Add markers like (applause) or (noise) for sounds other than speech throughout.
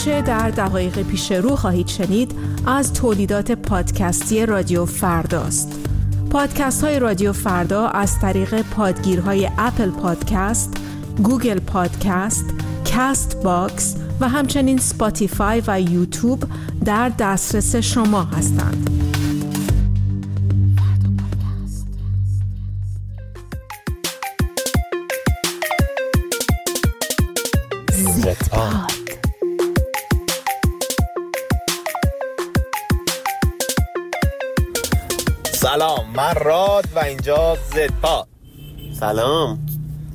آنچه در دقایق پیش رو خواهید شنید از تولیدات پادکستی رادیو فرداست. پادکست های رادیو فردا از طریق پادگیرهای Apple Podcast، Google Podcast، Castbox و همچنین Spotify و یوتیوب در دسترس شما هستند. سلام من راد و اینجا زدپا. سلام.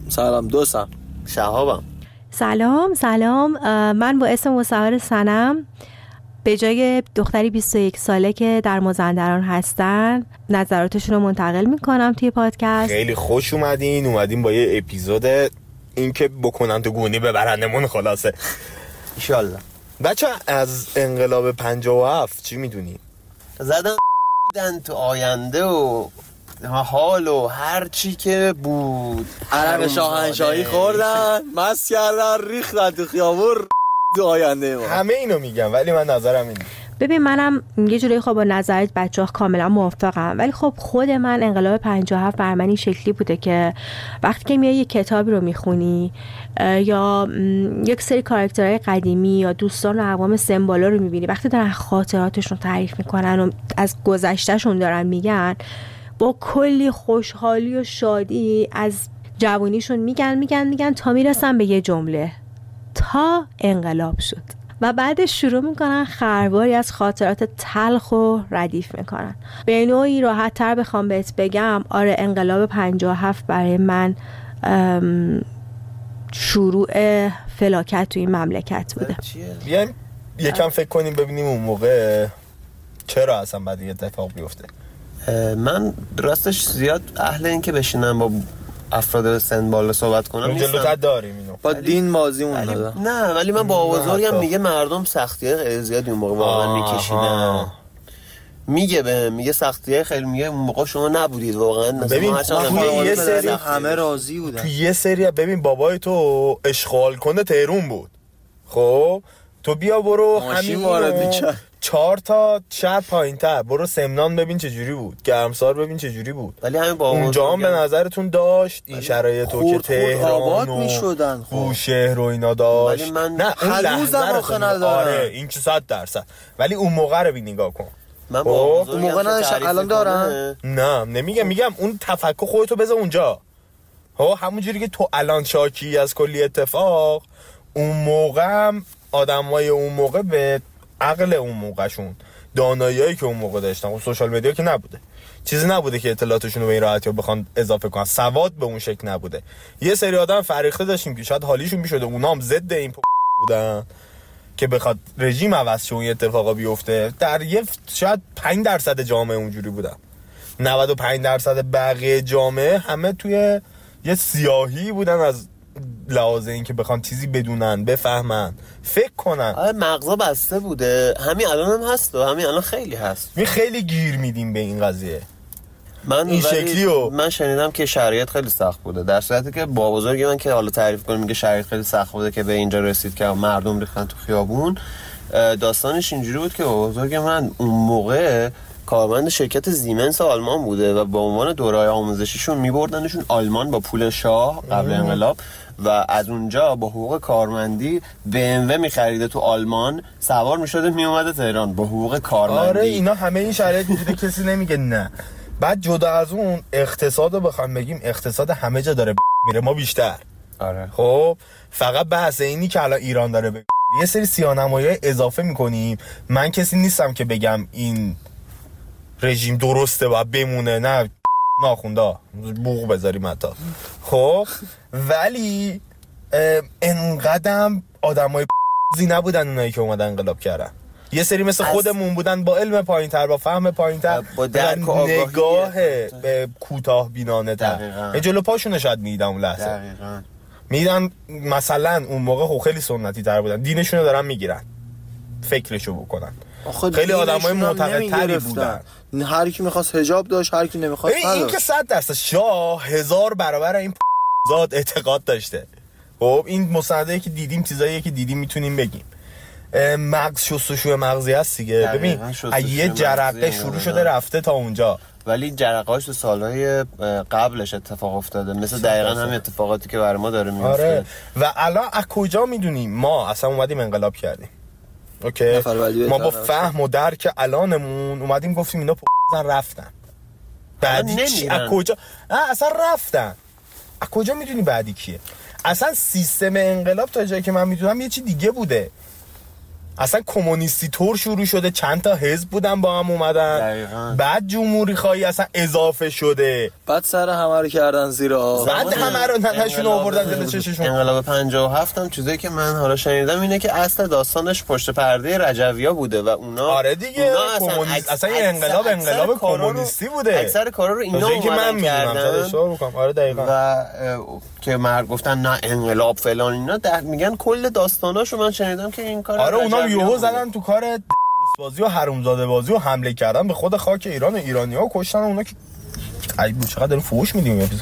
سلام دوستم. شهابم. سلام سلام. من با اسم مصور سنم. به جای دختری 21 ساله که در مازندران هستن نظراتشون رو منتقل می‌کنم توی پادکست. خیلی خوش اومدین اومدین با یه اپیزود اینکه بکنن تو گونی به برندمون خلاصه. ایشالله. بچه از انقلاب 57 چی می‌دونی؟ زدن دیدن تو آینده و حال و هر چی که بود. عرق شاهنشاهی خوردن مست کردن ریختن تو خیابون تو آینده ما. همه اینو میگم ولی من نظرم اینه. ببین منم یه جوری خب با نظرت بچه ها کاملا موافقم. ولی خب خود من انقلاب 57 بر من این شکلی بوده که وقتی که میای یه کتابی رو می‌خونی یا یک سری کاراکترهای قدیمی یا دوستان و اقوام سمبالا رو می‌بینی وقتی دارن خاطراتشون تعریف می‌کنن و از گذشتهشون دارن میگن با کلی خوشحالی و شادی از جوانیشون میگن میگن میگن تا می‌رسن به یه جمله تا انقلاب شد. و بعدش شروع می‌کنن خرباری از خاطرات تلخ و ردیف می‌کنن. به نوعی راحت تر بخوام بهت بگم آره انقلاب 57 برای من شروع فلاکت تو این مملکت بوده. بیایم یکم فکر کنیم ببینیم اون موقع چرا اصلا بعد یه اتفاق بیفته. من راستش زیاد اهل این که بشینم با افراد سن بالا صحبت کنم جلوتر داریم اینو. با دین بازی اون نه ولی من با بزرگم میگه مردم سختی خیلی زیادی اون موقع واقعا میکشیدن. میگه به میگه سختی خیلی میگه اون موقع شما نبودید واقعا. ببین توی یه سری همه راضی بودن. توی یه سری ببین بابای تو اشغال کنه تهرون بود. خب؟ تو بیا برو همین وارد چهار تا شهر پایین تر برو سمنان ببین چه جوری بود. گرمسار ببین چه جوری بود. ولی همین با اونجا هم به نظرتون داشت. این شرایط تو که تهران و می‌شدن بوشهر و اینا داشت. ولی من نه اون لحظه آره این که صد درصد. ولی اون موقع رو بی نگاه کن. من با اون موقع نه الان دارن؟ نه نمیگم میگم اون تفکر خودتو بذار اونجا. ها همونجوری که تو الان شاکی از کلی اتفاق اون موقع هم آدمای اون موقع به عقل اون موقعشون داناییایی که اون موقع داشتن اون سوشال مدیا که نبوده. چیزی نبوده که اطلاعاتشون رو به این راحتی بخوان اضافه کنن. سواد به اون شکل نبوده. یه سری آدم فریخته داشتیم که شاید حالیشون می‌شده. اونا هم ضد این بودن که بخواد رژیم عوض شه اون اتفاقا بیفته. در یه شاید 5 درصد جامعه اونجوری بودن. 95 درصد بقیه جامعه همه توی یه سیاهی بودن از لحاظ این که بخوان چیزی بدونن بفهمن فکر کنن. آره مغزا بسته بوده. همین الان هم هست و همین الان خیلی هست. می خیلی گیر میدیم به این قضیه. من این شکلی و من شنیدم که شرایط خیلی سخت بوده. در صورتی که با بزرگی من که حالا تعریف کنم میگه شرایط خیلی سخت بوده که به اینجا رسید که مردم ریختن تو خیابون. داستانش اینجوری بود که با بزرگ من اون موقع کارمند شرکت زیمنس آلمان بوده و با عنوان دورای آموزشیشون میبردنشون آلمان با پول شاه قبل انقلاب. و از اونجا با حقوق کارمندی BMW میخریده تو آلمان. سوار می‌شده میومده تهران. با حقوق کارمندی. آره اینا همه این شرایط بوده کسی نمیگه نه. بعد جدا از اون اقتصاد رو بخوام بگیم اقتصاد همه جا داره (laughs) میره ما بیشتر. آره. خب فقط بحث اینی که الان ایران داره ب... (laughs) یه سری سیانمایی اضافه می‌کنیم. من کسی نیستم که بگم این رژیم درسته و بمونه. نه. ناخوندا بوق بذاریم حتی. خب ولی انقدم آدمای (laughs) زی نبودن اونایی که اومدن انقلاب کردن. یه سری مثل خودمون بودن با علم پایین تر با فهم پایین تر با درک و نگاه به کوتاه بینانه تر جلو پاشون شاید میدن اون لحظه. دقیقا. میدن مثلا اون موقع خب خیلی سنتی تر بودن. دینشون رو دارن می‌گیرن. فکرشو بکنن. خیلی آدمای معتقدتری بودن. هر کی می‌خواست حجاب داشت هر کی نمی‌خواست این که صد درصد شاه هزار برابر این (laughs) زاد اعتقاد داشته. خب این مصاحبه که دیدیم چیزایی که دیدیم می‌تونیم بگیم. مغز شستشوی مغزی هست دیگه. ببین یه جرقه. شروع شده رفته تا اونجا. ولی جرقاش تو سالهای قبلش اتفاق افتاده. مثل دقیقا. همین اتفاقاتی که برای ما داره میفته آره. و الان از کجا می‌دونیم؟ ما اصلا اومدیم انقلاب کردیم. اوکی. ما با فهم و درک الانمون اومدیم گفتیم اینا زن رفتن. بعدی چی. از کجا؟ نه اصلا رفتن. از کجا می‌دونی بعدی کیه؟ اصلا سیستم انقلاب تا جایی که من می‌دونم یه چی دیگه بوده. اصلا کمونیستی طور شروع شده چند تا حزب بودن با هم اومدن. دقیقاً. بعد جمهوری خواهی اصلا اضافه شده. بعد سر همه رو کردن زیر آب. بعد همه رو ننشون آوردن جلو چششون. انقلاب 57 هم چیزایی که من حالا شنیدم اینه که اصل داستانش پشت پرده رجویا بوده و اونا آره دیگه، اونا اصلا این اکثر- انقلاب انقلاب کمونیستی بوده. اکثر کارا رو اینا که من کردن. آره دقیقاً. و که مرد گفتن نه انقلاب فلان اینا در میگن کل داستاناشو من شنیدم که این کار آره اونا یهو بوده. زدن تو کار بازی و حرومزاده بازی و حمله کردن به خود خاک ایران و ایرانی ها کشتن اونا که ای بود چقدر داریم فوش میدیم چیز.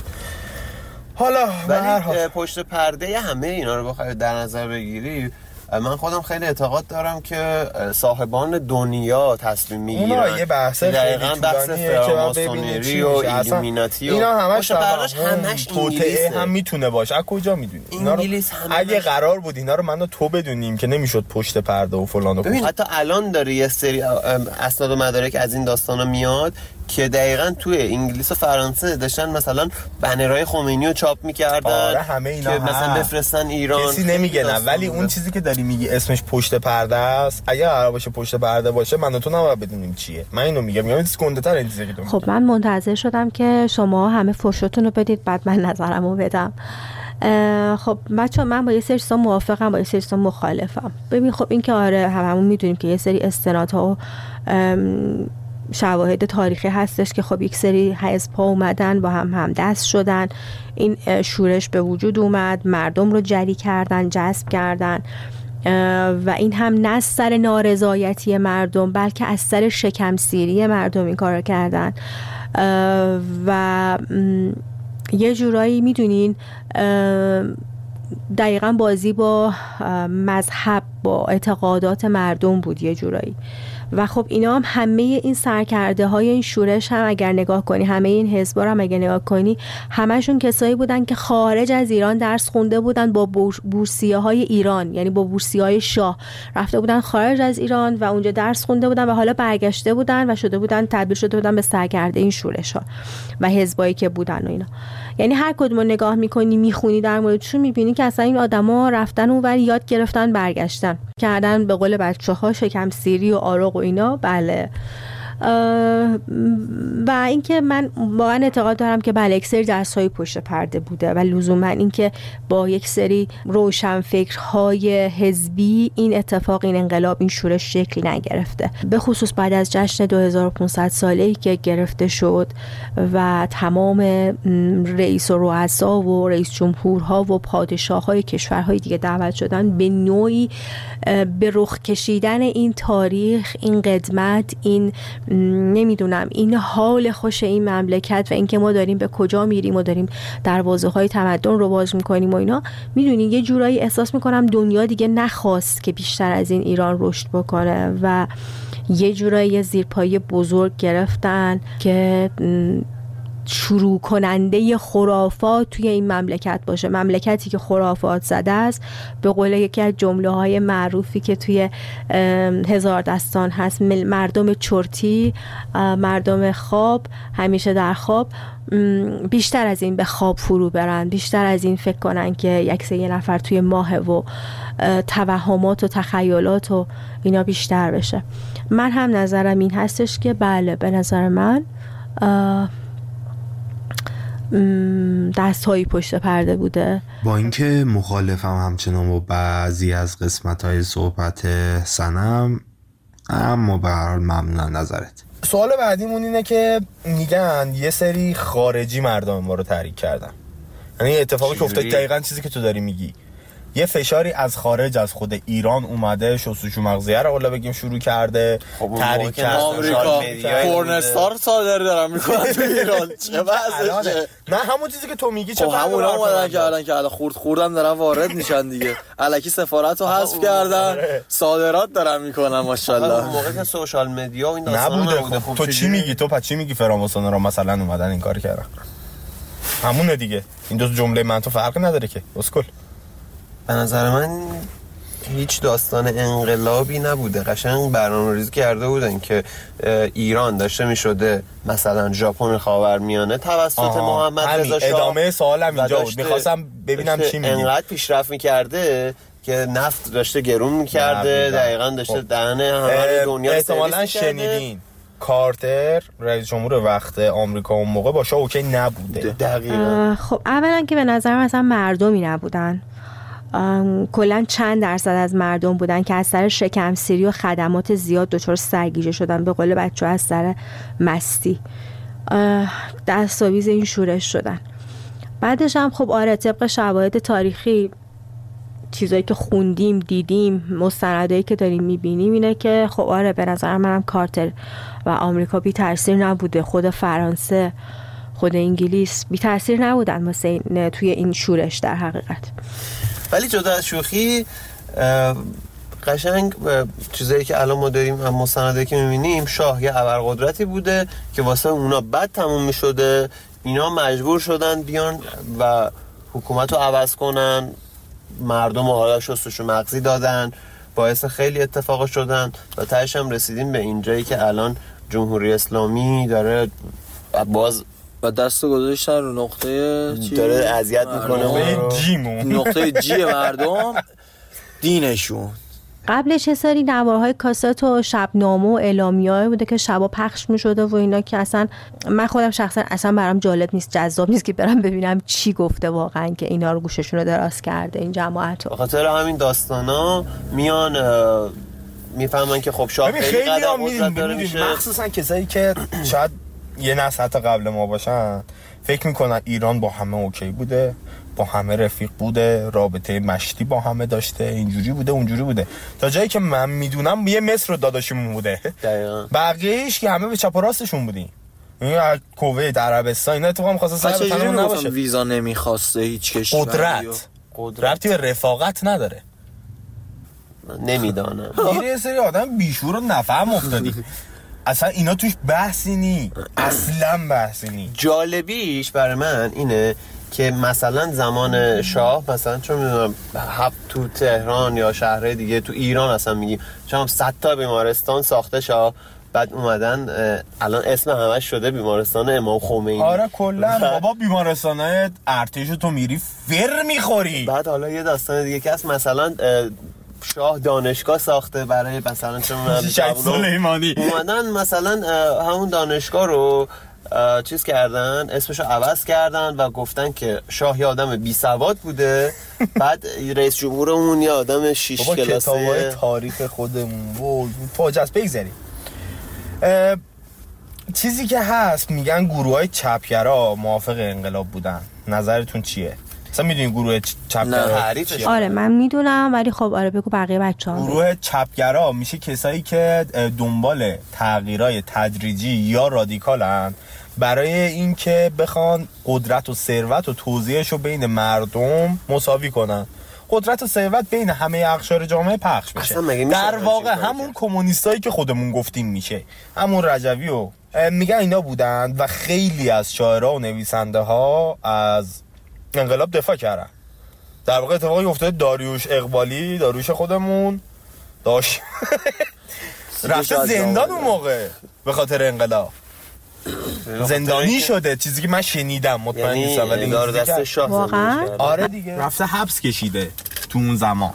حالا ولی پشت پرده همه اینا رو بخوای در نظر بگیری من خودم خیلی اعتقاد دارم که صاحبان دنیا تصمیم می‌گیرن. اونا یه بحث خیلی دقیقا بحث فراماسونری و ایلومیناتی و اینا همش توهم، همش انگلیسه هم می‌تونه باشه. از کجا می‌دونی انگلیس همه اگه قرار بود اینا رو من و تو بدونیم که نمی‌شد پشت پرده و فلان و ببین حتی الان داره یه سری اسناد و مدارک از این داستانا میاد که دقیقا توی انگلیس و فرانسه داشتن مثلا بنرهای خمینی رو چاپ می‌کردن آره، همه اینا که مثلا. بفرستن ایران. کسی نمیگه نه. ولی. اون چیزی که داری میگی اسمش پشت پرده است. اگه قرار باشه پشت پرده باشه من و تو نباید بدونیم چیه. من اینو میگم. میگم گنده تر این چیزی که خب من منتظر شدم که شما همه فرشتون رو بدید بعد من نظرم رو بدم خب بچه من با یه سری چیزا موافقم با یه سری چیزا مخالفم. ببین خب این که آره هممون می‌دونیم که یه سری استنادها و شواهد تاریخی هستش که خب یک سری حزب ها اومدن با هم هم دست شدن. این شورش به وجود اومد مردم رو جری کردن جذب کردن. و این هم نه از سر نارضایتی مردم بلکه از سر شکمسیری مردم این کار کردن. و یه جورایی می‌دونین دقیقا بازی با مذهب با اعتقادات مردم بود یه جورایی. و خب اینا هم همه این سرکرده های این شورش هم اگر نگاه کنی همه این حزبا رو هم اگر نگاه کنی همشون کسایی بودن که خارج از ایران درس خونده بودن با بور- بورسیه های ایران یعنی با بورسیه های شاه. رفته بودن خارج از ایران و اونجا درس خونده بودن و حالا برگشته بودن و شده بودن تبدیل شده بودن به سرکرده این شورش ها و حزبایی که بودن و اینا. یعنی هر کدوم نگاه می‌کنی می‌خونی در موردشون می‌بینی که اصلا این آدما رفتن اونور یاد گرفتن برگشتن. کردن به قول بچه ها شکم سیری و آرق و اینا بله. و اینکه من واقعا اعتقاد دارم که بله یک سری درس های پشت پرده بوده و لزوما اینکه با یک سری روشن فکرهای حزبی این اتفاق این انقلاب این شورش شکل نگرفته. به خصوص بعد از جشن 2500 ساله ای که گرفته شد و تمام رئیس و رؤسا و رئیس جمهورها و پادشاه های کشورهای دیگه دعوت شدن به نوعی به رخ کشیدن این تاریخ این قدمت این نمی‌دونم. این حال خوش این مملکت و اینکه ما داریم به کجا میریم و داریم دروازه های تمدن رو باز می‌کنیم و اینا می‌دونی یه جورایی احساس می‌کنم دنیا دیگه نخواست که بیشتر از این ایران رشد بکنه و یه جورایی یه زیرپایی بزرگ گرفتن که شروع کننده خرافات توی این مملکت باشه. مملکتی که خرافات زده است به قول یکی از جمله های معروفی که توی هزار دستان هست. مردم چرتی مردم خواب همیشه در خواب. بیشتر از این به خواب فرو برن. بیشتر از این فکر کنن که یک یه نفر توی ماه و توهمات و تخیلات و اینا بیشتر بشه. من هم نظرم این هستش که بله به نظر من اه، دست هایی پشت پرده بوده. با اینکه مخالفم همچنان با بعضی از قسمت های صحبت سنم اما به هر حال ممنون نظرت. سوال بعدیمون اینه که میگن یه سری خارجی مردم ما رو تحریک کردن. یعنی اتفاقی که افتاد؟ دقیقا چیزی که تو داری میگی. یه فشاری از خارج از خود ایران اومده شستشو مغزیه رو حالا بگیم شروع کرده خب تحریک کرده. آمریکا پورنستار صادر دارن می‌کنن تو ایران. چه (laughs) الانه. وضعشه نه همون چیزی که تو میگی چه خب حرف اومدن که الان که الان خورد خوردن دارن وارد میشن دیگه. الکی سفارت رو حذف کردن. آره. صادرات دارن می‌کنن اون ماشاءالله موقع که سوشال مدیا و این داستانا نبوده. خب خب تو چی؟ میگی؟ تو پس چی میگی؟ فراماسون رو مثلا اومدن این کار کردن. همونه دیگه. این دو جمله من تو فرقی نداره که. اسکل. به نظر من هیچ داستان انقلابی نبوده قشنگ برنامه ریزی کرده بودن که ایران داشته می شده مثلا ژاپن خاورمیانه توسط آها، محمد. رضا شاه ادامه سوالم اینجا بود می‌خواستم ببینم چی میگی انقدر پیشرفت می‌کرده که نفت داشته گرون می‌کرده دقیقاً. دقیقا داشته خب. دهن همه دنیا احتمالا. شنیدین کارتر رئیس جمهور وقت آمریکا اون موقع با شاه اوکی نبوده دقیقا خب اولا که به نظر من اصلا مردمی نبودن کلا چند درصد از مردم بودن که از سر شکمسیری و خدمات زیاد دچار سرگیجه شدن به قول بچه از سر مستی. اه، دست آویز این شورش شدن. بعدش هم خب آره طبق شواهد تاریخی چیزایی که خوندیم دیدیم مستندایی که داریم می‌بینیم اینه که خب آره به نظر منم کارتر و آمریکا بی تاثیر نبوده. خود فرانسه خود انگلیس بی تاثیر نبودن این- توی این شورش در حقیقت. ولی جدا از شوخی قشنگ چیزایی که الان ما داریم هم مستندایی که می‌بینیم شاه یه ابرقدرتی بوده که واسه اونا بد تموم می‌شده. اینا مجبور شدن بیان و حکومت رو عوض کنن. مردم رو حالا شستشو مغزی دادن. باعث خیلی اتفاق شدن و تهش هم رسیدیم به اینجایی که الان جمهوری اسلامی داره باز و دست گذاشتن رو نقطه چی؟ داره اذیت می‌کنه نقطه جی مردم دینشون. قبلش یه سری نوارهای کاست و شبنامه و اعلامیه بوده که شبا پخش می شده و اینا که اصلا من خودم شخصا اصلا برام جالب نیست جذاب نیست که برم ببینم چی گفته واقعا که اینا رو گوششون رو دراز کرده این جماعت به رو خاطر همین داستانا میان می‌فهمن که خب شاه خیلی قدر داره میشه. مخصوصا کسایی که شاید یه نسل حتی قبل ما باشن فکر می‌کنن ایران با همه اوکی بوده با همه رفیق بوده رابطه مشتی با همه داشته اینجوری بوده اونجوری بوده. تا جایی که من می‌دونم یه مصر رو داداشمون بوده. دقیقا. بقیهش که همه به چپ و راستشون بودیم. این از کویت عربستان اینا اتفاقا می‌خواستن سر می‌گفتن نباشه. ویزا نمی‌خواسته هیچ کشوری قدرت. قدرت. ربطی به رفاقت نداره. نمی‌دانم. یه سری آدم بیشور و نفهم افتادی. (laughs) اصلا اینا توش بحثی نی. اصلا بحثی نی. جالبیش برای من اینه که مثلا زمان شاه مثلا چون می‌دونم هفت تو تهران یا شهرهای دیگه تو ایران اصلا میگیم. چون 100 تا بیمارستان ساخته شاه. بعد اومدن الان اسم همش شده بیمارستان امام خمینی. آره کلا. بابا بیمارستان ارتش تو میری فر می‌خوری. بعد حالا یه داستان دیگه که هست. مثلا شاه دانشگاه ساخته برای مثلا چون (laughs) سلیمانی اومدن مثلا همون دانشگاه رو چیز کردن اسمشو عوض کردن و گفتن که شاه یه آدم بی سواد بوده. (laughs) بعد رئیس جمهورمون یه آدم شیش کلاسه. تاریخ خودمون وای فاجعه است بگذاریم. چیزی که هست میگن گروه های چپگرا موافق انقلاب بودن. نظرتون چیه؟ مثلا می‌دونی گروه چپگرا تعریفش؟ آره من می‌دونم ولی خب آره بگو بقیه بچه ها گروه چپگرا میشه کسایی که دنبال تغییرای تدریجی یا رادیکالن. برای اینکه بخوان قدرت و ثروت و توزیعش رو بین مردم مساوی کنن. قدرت و ثروت بین همه اقشار جامعه پخش بشه در واقع همون؟ کمونیستایی که خودمون گفتیم میشه. همون رجوی و میگن اینا بودن و خیلی از شاعرها و نویسنده ها از انقلاب دفاع کردن. در واقع اتفاقی افتاده داریوش اقبالی داریوش خودمون. داشت (laughs) رفته زندان. اون موقع به خاطر انقلاب. زندانی شده چیزی که من شنیدم مطمئن یعنی نیستم ولی دار دست شاه واقعاً؟ آره دیگه. رفته حبس کشیده تو اون زمان.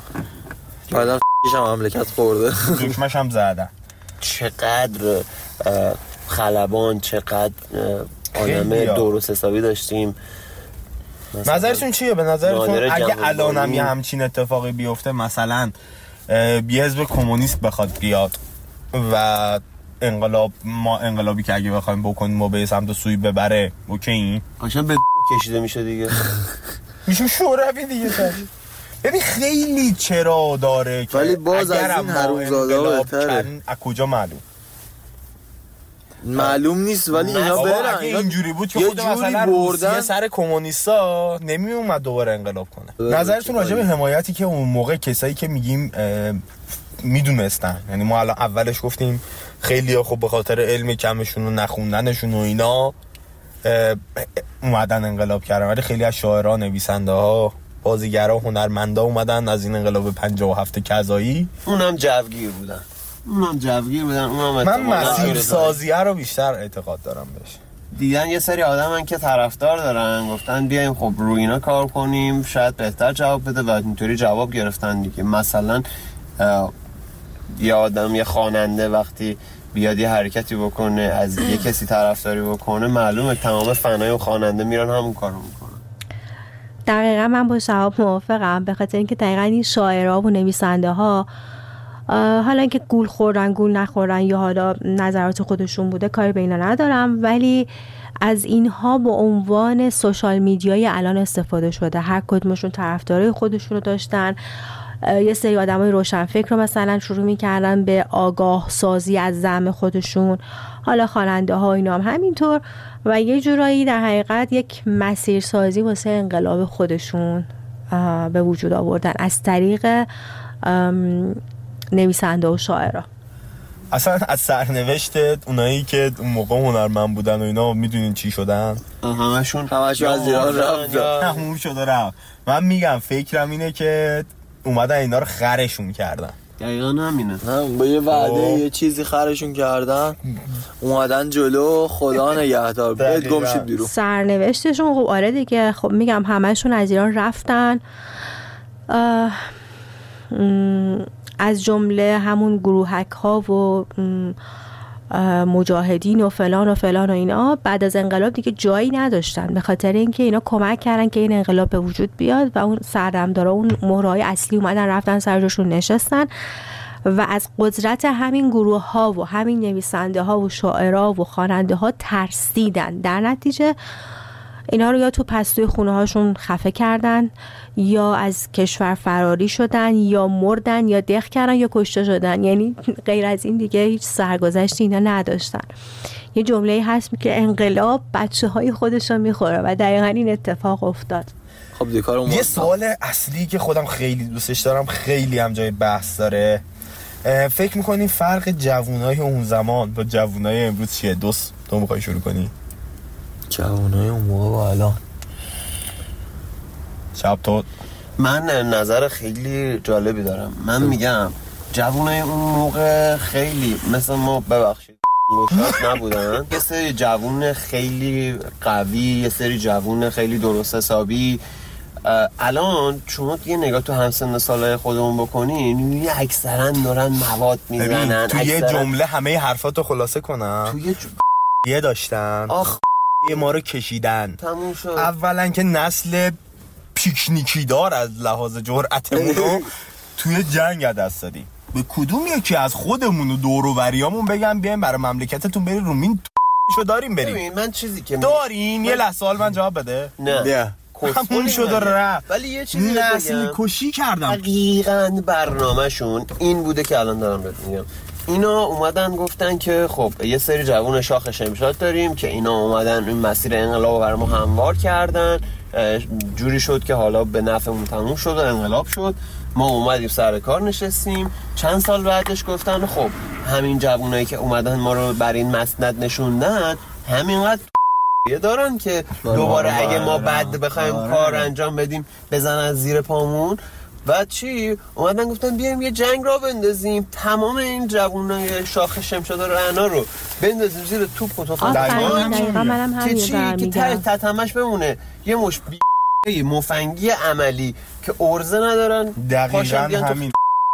بعدم (laughs) هم مملکت خورده. (laughs) دکمش هم زدن. چقدر خلبان چقدر آدم. درست حسابی داشتیم. نظرتون چیه؟ به نظرتون اگه جوانبانی. الان هم یه همچین اتفاقی بیفته مثلا یه حزب کمونیست بخواد بیاد و انقلاب ما انقلابی که اگه بخوایم بکنیم ما به سمت سوی ببره اوکی؟ این قشنگ به کشیده میشه دیگه. (laughs) میشه شوروی دیگه ببین خیلی چرا داره که ولی باز اگر از این حرومزاده بهتره. از کجا معلوم؟ معلوم نیست ولی اینا برن. اگه اینجوری بود که یه خود مثلا بردن. روسیه سر کمونیستا نمی اومد دوباره انقلاب کنه. بله، نظرتون راجع به؟ حمایتی که اون موقع کسایی که میگیم می‌دونستن. یعنی ما الان اولش گفتیم خیلی ها خب به خاطر علم کمشون و نخوندنشون و اینا اومدن انقلاب کردن. ولی خیلی از شاعرها نویسنده ها بازیگرا هنرمندا اومدن از این انقلاب 57 کذایی. اونم جوگیر بودن. اونم جوگیر بودن اونم من مسیر. سازیه رو بیشتر اعتقاد دارم بهش. دیدن یه سری آدم که طرفدار دارن گفتن بیایم خب روی اینا کار کنیم شاید بهتر جواب بده و اینطوری جواب گرفتن دیگه. مثلا یه آدم یه خواننده وقتی بیاد یه حرکتی بکنه از یه (clears throat) کسی طرفداری بکنه معلومه تمام فنای اون خواننده میرن همون کارو می‌کنن. دقیقا من با شهاب موافقم به خاطر اینکه دقیقا این شاعرها و نویسنده ها حالا اینکه گول خوردن گول نخوردن یا حالا نظرات خودشون بوده کاری به اینا ندارم. ولی از اینها به عنوان سوشال میدیای الان استفاده شده. هر کدومشون طرفدارای خودشون رو داشتن. یه سری آدمای روشنفکر رو مثلا شروع می‌کردن به آگاه سازی از زم خودشون. حالا خواننده ها اینا هم همینطور. و یه جورایی در حقیقت یک مسیر سازی واسه انقلاب خودشون به وجود آوردن. از طریق نویسنده و شاعرها اصلا از سرنوشت اونایی که اون موقع هنرمند بودن و اینا می‌دونین چی شدن؟ همشون همشون از ایران رفتن تموم شده رفت. من میگم فکرم اینه که اومدن اینا رو خرشون کردن. دقیقا همینه. نه با یه وعده خب. یه چیزی خرشون کردن اومدن جلو خدا نگهدار. بهت. گم شید بیرون. سرنوشتشون خب آره دیگه. خب میگم همشون از ایران رفتن. م، از جمله همون گروهک ها و مجاهدین و فلان و فلان و اینا بعد از انقلاب دیگه جایی نداشتن. به خاطر اینکه اینا کمک کردن که این انقلاب به وجود بیاد و اون سردمدارا اون مهرهای اصلی اومدن رفتن سر جاشون نشستن. و از قدرت همین گروه ها و همین نویسنده ها و شاعرها و خواننده ها ترسیدن. در نتیجه اینا رو یا تو پستوی خونه هاشون خفه کردن یا از کشور فراری شدن یا مردن یا دق کردن یا کشته شدن. یعنی غیر از این دیگه هیچ سرگذشتی اینا نداشتن. یه جمله هست که انقلاب بچه های خودش رو می‌خوره و دقیقا این اتفاق افتاد. خب یه. سوال اصلی که خودم خیلی دوستش دارم خیلی هم جای بحث داره. فکر می‌کنی فرق جوونای اون زمان با جوونای امروز چیه؟ دوست تو می‌خوای شروع کنی؟ جوانای اون موقع با الان. شب تو من نظر خیلی جالبی دارم. من میگم جوونای اون موقع خیلی مثل ما ببخشید. گشاد نبودن. یه سری جوون خیلی قوی یه سری جوون خیلی درست حسابی. الان شما یه نگاه تو همسن سالای خودمون بکنین یه اکثرا دارن مواد می‌زنن تو یه جمله همه حرفاتو خلاصه کنم. توی ج... یه داشتن. آخ. ما رو کشیدن. تموم شد. اولا که نسل پیکنیکی دار از لحاظ جرأتمون رو توی جنگ دست دادیم. به کدوم یکی از خودمون و دور و بریامون بگم بیایم برای مملکتتون بریم رو مین شو داریم بریم. ببین من چیزی که داریم؟ یه لحظه سوال من جواب بده. نه. بیا. همون شد رفت. ولی یه چیزی نسل. کشی کردم. دقیقا برنامهشون این بوده که الان دارم بهت میگم. اینا اومدن گفتن که خب یه سری جوون شاخ شمشاد داریم که اینا اومدن این مسیر انقلاب رو برای ما هموار کردن جوری شد که حالا به نفعمون تموم شد و انقلاب شد. ما اومدیم سر کار نشستیم. چند سال بعدش گفتن خب همین جوونایی که اومدن ما رو بر این مسند نشوندن همینقدر (laughs) دارن که دوباره اگه ما بعد بخوایم کار انجام بدیم بزن از زیر پامون. و چی؟ اومدن گفتن بیایم یه جنگ را بندازیم. تمام این جوانای شاخ شمشاد رعنا رو بندازیم زیر توپ و تفنگ که چی؟ که ته تتمش بمونه. یه مش بی... مفنگی عملی که ارزه ندارن. دقیقاً همین.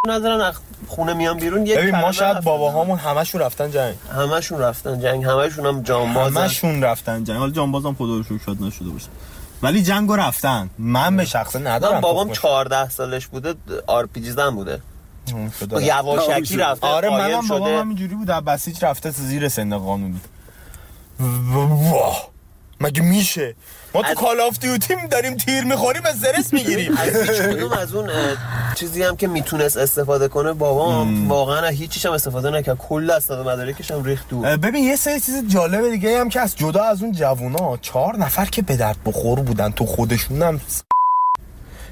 ندارن از خونه میان بیرون. یک ببین ما شاید باباهامون همشون رفتن جنگ. همشون رفتن جنگ. همشون هم جانبازن. همشون رفتن جنگ. حالا جانبازم خدا رو شاید نشده باشه. ولی جنگو رفتن. من به شخصه ندارم من بابام خب، 14 سالش بوده آر پی جی زن بوده. یواشکی رفته آره منم بابام شده. همینجوری بود. از بسیج رفته زیر سن قانونی. واه. مگه میشه؟ ما تو Call of Duty م داریم تیر می‌خوریم استرس می‌گیریم. از هیچ کدوم از اون چیزی هم که می‌تونست استفاده کنه بابام واقعا هیچیش هم استفاده نکرد. کل اسناد مدارکش هم ریخت دور. ببین یه سری چیز جالب دیگه هم که از جدا از اون جوونا چهار نفر که به درد بخور بودن تو خودشون هم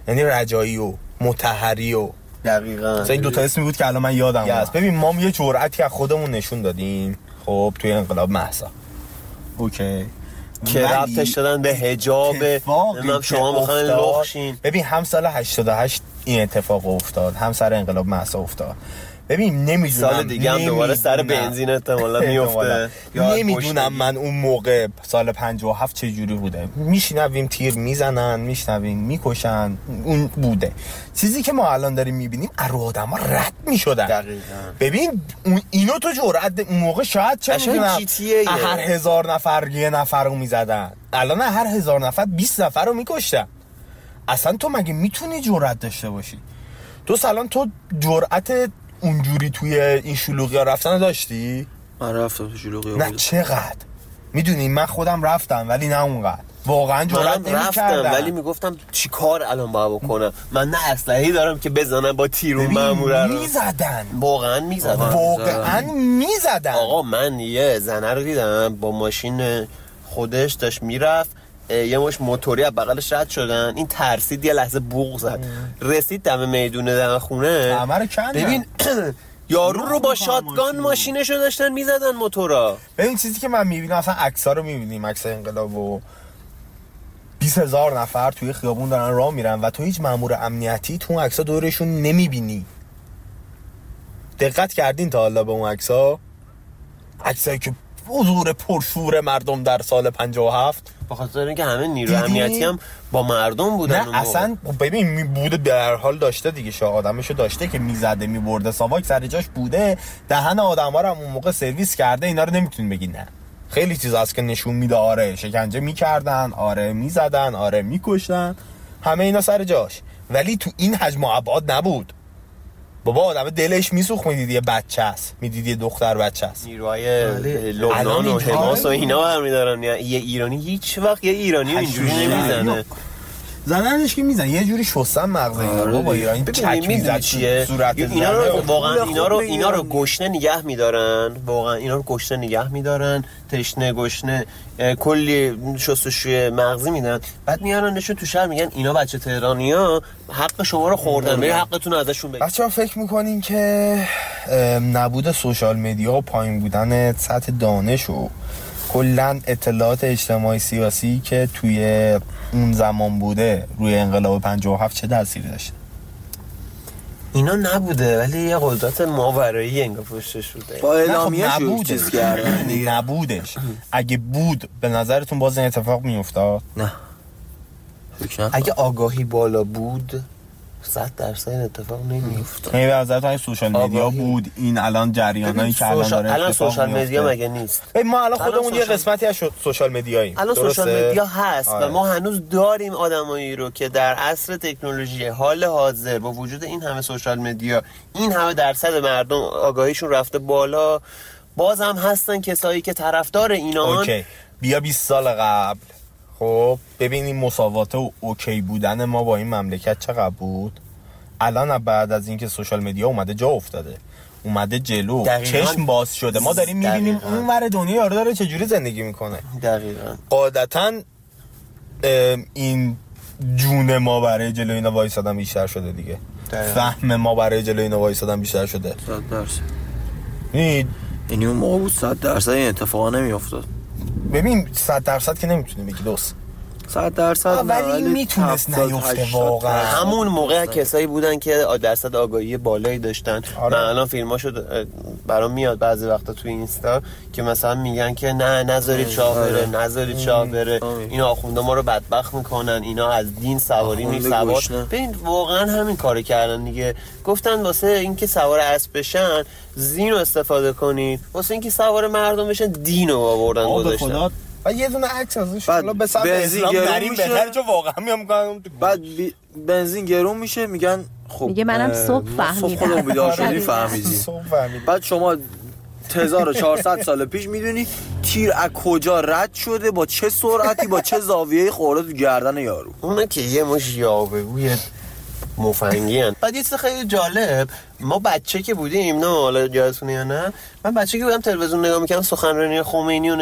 یعنی رجایی و متحری و دقیقا. مثلا این دوتا اسمی بود که الان من یادم هست ببین ما یه جرأتی از خودمون نشون دادیم. خب توی انقلاب محسا اوکی. که ربطش دادن به حجاب شما افتاد- لخشین ببین هم سال 88 این اتفاق افتاد هم سر انقلاب محسا افتاد. ببین نمی‌دونم سال دیگه هم دوباره سر. بنزین احتمالا (laughs) میفته نمی‌دونم من اون موقع سال 57 چه جوری بوده. میشنویم تیر می‌زنن میشنویم می‌کشن. اون بوده. چیزی که ما الان داریم می‌بینیم ارو آدم رد می‌شدن. دقیقاً. ببین اون اینو تو جرأت اون موقع شاید چه. هر هزار نفر یه نفر رو می‌زدن. الان هر هزار نفر 20 نفر رو میکشتن. اصلا تو مگه می‌تونی جرأت داشته باشی؟ تو سلام تو جرأت اونجوری توی این شلوغی ها رفتن داشتی؟ من رفتم تو شلوغی نه چقدر؟ می‌دونی من خودم رفتم ولی نه اونقدر. واقعا جرأت نمی‌کردم. ولی می‌گفتم چی کار الان باید بکنم؟ من نه اسلحه‌ای دارم که بزنم با تیرون ببین، ماموره رو. می‌زدن. واقعا می‌زدم واقعا می‌زدن. آقا من یه زنه رو دیدم با ماشین خودش داشت می‌رفت. یه مش موتوری از بغلش رد شدن. این ترسید یه لحظه بوق زد. رسید دم میدون دم خونه. ببین (clears throat) یارو رو با شاتگان ماشینش رو داشتن می‌زدن موتورا. ببین چیزی که من می‌بینم اصلا عکس‌ها رو می‌بینیم عکس انقلاب و 20 هزار نفر توی خیابون دارن راه میرن و تو هیچ مامور امنیتی تو اون عکس‌ها دورشون نمی‌بینی. دقت کردین تا حالا به اون عکس‌ها؟ عکسایی که حضور پرشور مردم در سال 57 به خاطر اینکه همه نیرو؟ امنیتی هم با مردم بودن نه. اصلا ببین می بوده در حال داشته دیگه شاه آدمشو داشته که می‌زده میبرده. ساواک سر جاش بوده دهن آدم رو هم اون موقع سرویس کرده اینا رو نمی‌تونی بگی نه. خیلی چیز هست که نشون میده. آره شکنجه می‌کردن آره می‌زدن آره میکشتن. همه اینا سر جاش. ولی تو این حجم و ابعاد نبود. بابا آدم دلش میسوخت می‌دیدی یه بچه است می‌دیدی یه دختر بچه است. نیروهای الان لبنان و حماس و اینا برمیدارن. یه ایرانی هیچ وقت یه ایرانی اینجوری نمی‌زنه. زدنش که میزن یه جوری شستن مغز اینا آره بابا دیگه. ایرانی چک می‌زد چیه. صورت اینا رو. واقعا اینا رو. اینا رو گشنه نگه میدارن. واقعا اینا رو گشنه نگه میدارن. تشنه گشنه کلی شستشوی مغزی میدن. بعد میارنشون تو شهر میگن اینا بچه تهرانی ها حق شما رو خوردن. برید حقتون ازشون بگیر بچه ها فکر می‌کنین که نبود سوشال مدیا و پایین بودن سطح دانش و کلا اطلاعات اجتماعی سیاسی که توی اون زمان بوده روی انقلاب 57 چه تأثیری داشته اینا نبوده ولی یه قدرت ماورایی انگار پشتش بوده با نه اعلامیه خب شروع نبودش. چیز کردن (laughs) دیگه. نبودش اگه بود به نظرتون باز این اتفاق میافتاد نه. اگه آگاهی بالا بود صد درصد این اتفاق نمیافتاد یعنی به اگه social media. بود این الان جریانایی که الان داره الان social media. مگه نیست ما الان خودمون یه قسمتی از social media ییم الان social؟ media هست آره. و ما هنوز داریم آدمایی رو که در عصر تکنولوژی حال حاضر با وجود این همه social media این همه درصد مردم آگاهیشون رفته بالا باز هم هستن کسایی که طرفدار اینان okay بیا 20 سال قبل خب ببین این مساوات و okay بودن ما با این مملکت چقدر بود؟ الان بعد از اینکه social media اومده جا افتاده. اومده جلو. دقیقاً. چشم باز شده. ما داریم می‌بینیم دقیقاً. اون ور دنیا یارو داره چجوری زندگی می‌کنه. دقیقا. قاعدتا ام، این جون ما برای جلو اینا وایسادن بیشتر شده دیگه. دقیقاً. فهم ما برای جلو اینا وایسادن بیشتر شده. صد درصد. یعنی اون موقع بود صد درصد این اتفاقا نمیافتاد. ببین صد درصد که نمی‌تونی بگی دوست. صد درصد نه، ولی می‌تونست 70 نیفته 80 واقعا. همون موقع کسایی بودن که درصد آگاهی بالایی داشتن آره. من الان فیلماشو برام میاد بعضی وقتا تو اینستا که مثلا میگن که نه نذارید شاه بره آره. نذارید شاه بره آره. اینا آخونده ما رو بدبخت می‌کنن اینا از دین سواری نیست سوار. ببین واقعا همین کارو کردن دیگه گفتن واسه اینکه سوار اسب بشن زین رو استفاده کنید واسه اینکه سوار مردم بشن دین رو آوردن گذاشتن و یه دونه عکس ازش حالا به سمت بنزین اسلام گرون میشه. بهتر چون واقعا میام می‌کنم بعد بی... بنزین گرون میشه میگن خب میگه منم صبح صبح فهمیدم. خودمون بیدار آره. شدیم فهمیدیم صبح فهمیدم. بعد شما 1400 سال پیش می‌دونی تیر از کجا رد شده با چه سرعتی با چه زاویه خورده تو گردن یارو اونه که یه مش یاوهگوی مفنگی هن. بعد یه چیز خیلی جالب ما بچه که بودیم نه حالا یادتونه یا نه من بچه که بودم تلویزیون نگاه می‌کردم سخنرانی خمینی رو